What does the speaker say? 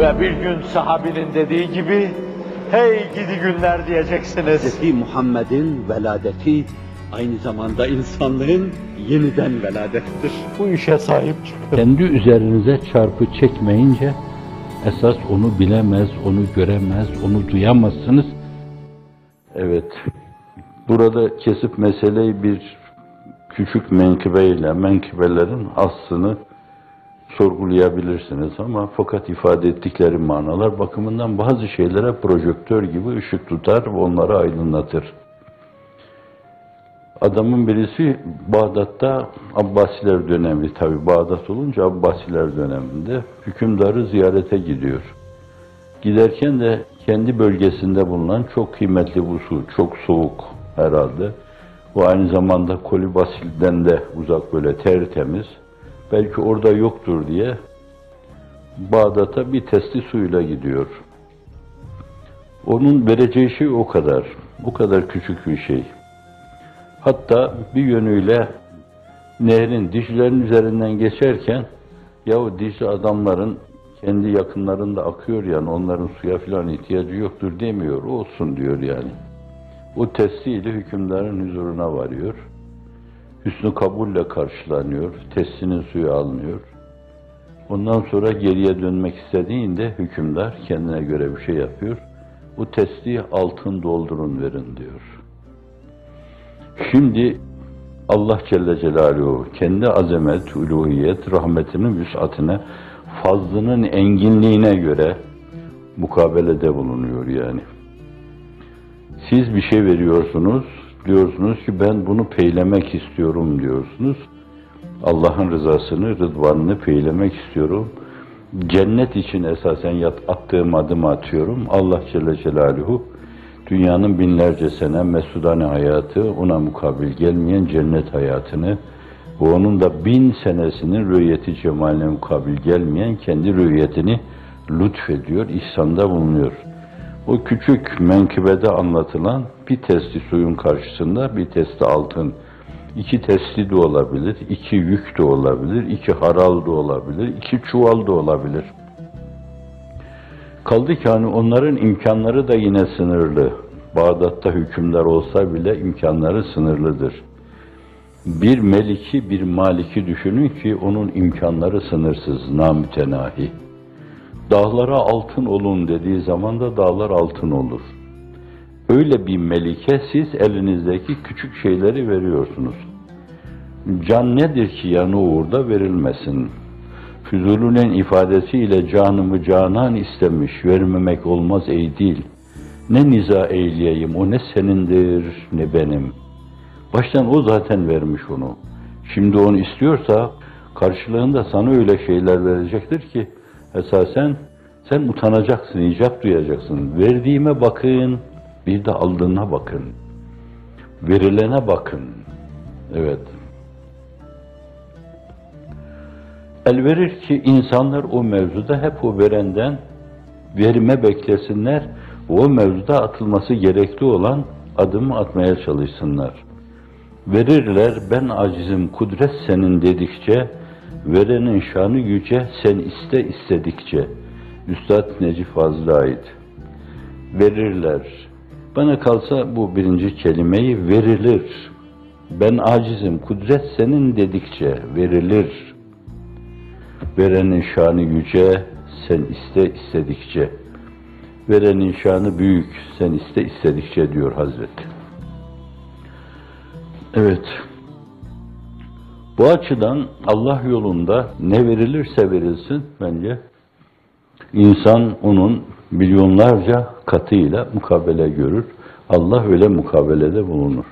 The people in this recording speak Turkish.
Ve bir gün sahabinin dediği gibi, hey gidi günler diyeceksiniz. Hz. Muhammed'in veladeti aynı zamanda insanlığın yeniden veladettir. Bu işe sahip çıkın. Kendi üzerinize çarpı çekmeyince esas onu bilemez, onu göremez, onu duyamazsınız. Evet. Burada kesip meseleyi bir küçük menkıbeyle, menkıbelerin aslını sorgulayabilirsiniz ama fakat ifade ettikleri manalar bakımından bazı şeylere projektör gibi ışık tutar ve onları aydınlatır. Adamın birisi Bağdat'ta Abbasiler dönemi, tabi Bağdat olunca Abbasiler döneminde hükümdarı ziyarete gidiyor. Giderken de kendi bölgesinde bulunan çok kıymetli bu su, çok soğuk herhalde. Bu aynı zamanda Kolibasil'den de uzak böyle tertemiz. Belki orada yoktur diye Bağdat'a bir testi suyla gidiyor. Onun vereceği şey o kadar. O kadar küçük bir şey. Hatta bir yönüyle nehrin, Dicle'nin üzerinden geçerken yahu Dicle adamların kendi yakınlarında akıyor yani onların suya filan ihtiyacı yoktur demiyor. Olsun diyor yani. O testiyle hükümdarın huzuruna varıyor. Hüsnü kabulle karşılanıyor. Testinin suyu alınıyor. Ondan sonra geriye dönmek istediğinde hükümdar kendine göre bir şey yapıyor. Bu testi altın doldurun verin diyor. Şimdi Allah Celle Celaluhu kendi azamet, uluhiyet, rahmetinin vüsatine, fazlının enginliğine göre mukabelede bulunuyor yani. Siz bir şey veriyorsunuz, diyorsunuz ki ben bunu peylemek istiyorum diyorsunuz. Allah'ın rızasını, rıdvanını peylemek istiyorum. Cennet için esasen yat, attığım adımı atıyorum. Allah Celle Celaluhu dünyanın binlerce sene mesudane hayatı ona mukabil gelmeyen cennet hayatını ve onun da bin senesinin rüyeti cemaline mukabil gelmeyen kendi rüyetini lütfediyor, ihsanda bulunuyor. O küçük menkıbede anlatılan bir testi suyun karşısında bir testi altın, iki testi de olabilir, iki yük de olabilir, iki haral da olabilir, iki çuval da olabilir. Kaldı ki hani onların imkanları da yine sınırlı. Bağdat'ta hükümdar olsa bile imkanları sınırlıdır. Bir meliki, bir maliki düşünün ki onun imkanları sınırsız, namütenahi. Dağlara altın olun dediği zaman da dağlar altın olur. Öyle bir melike siz elinizdeki küçük şeyleri veriyorsunuz. Can nedir ki yanı uğurda verilmesin? Füzulü'nün ifadesiyle canımı canan istemiş, vermemek olmaz ey dil. Ne niza eyleyeyim, o ne senindir ne benim. Baştan o zaten vermiş onu. Şimdi onu istiyorsa karşılığında sana öyle şeyler verecektir ki esasen sen utanacaksın, icap duyacaksın. Verdiğime bakın, bir de aldığına bakın. Verilene bakın. Evet. El verir ki insanlar o mevzuda hep o verenden verime beklesinler. O mevzuda atılması gerekli olan adımı atmaya çalışsınlar. Verirler ben acizim kudret senin dedikçe verenin şanı yüce sen iste istedikçe. Üstad Necip Fazıl'a ait. Verirler. Bana kalsa bu birinci kelimeyi verilir. Ben acizim, kudret senin dedikçe verilir. Verenin şanı yüce, sen iste istedikçe. Verenin şanı büyük, sen iste istedikçe diyor Hazreti. Evet. Bu açıdan Allah yolunda ne verilirse verilsin bence insan onun milyonlarca katıyla mukabele görür. Allah öyle mukabelede bulunur.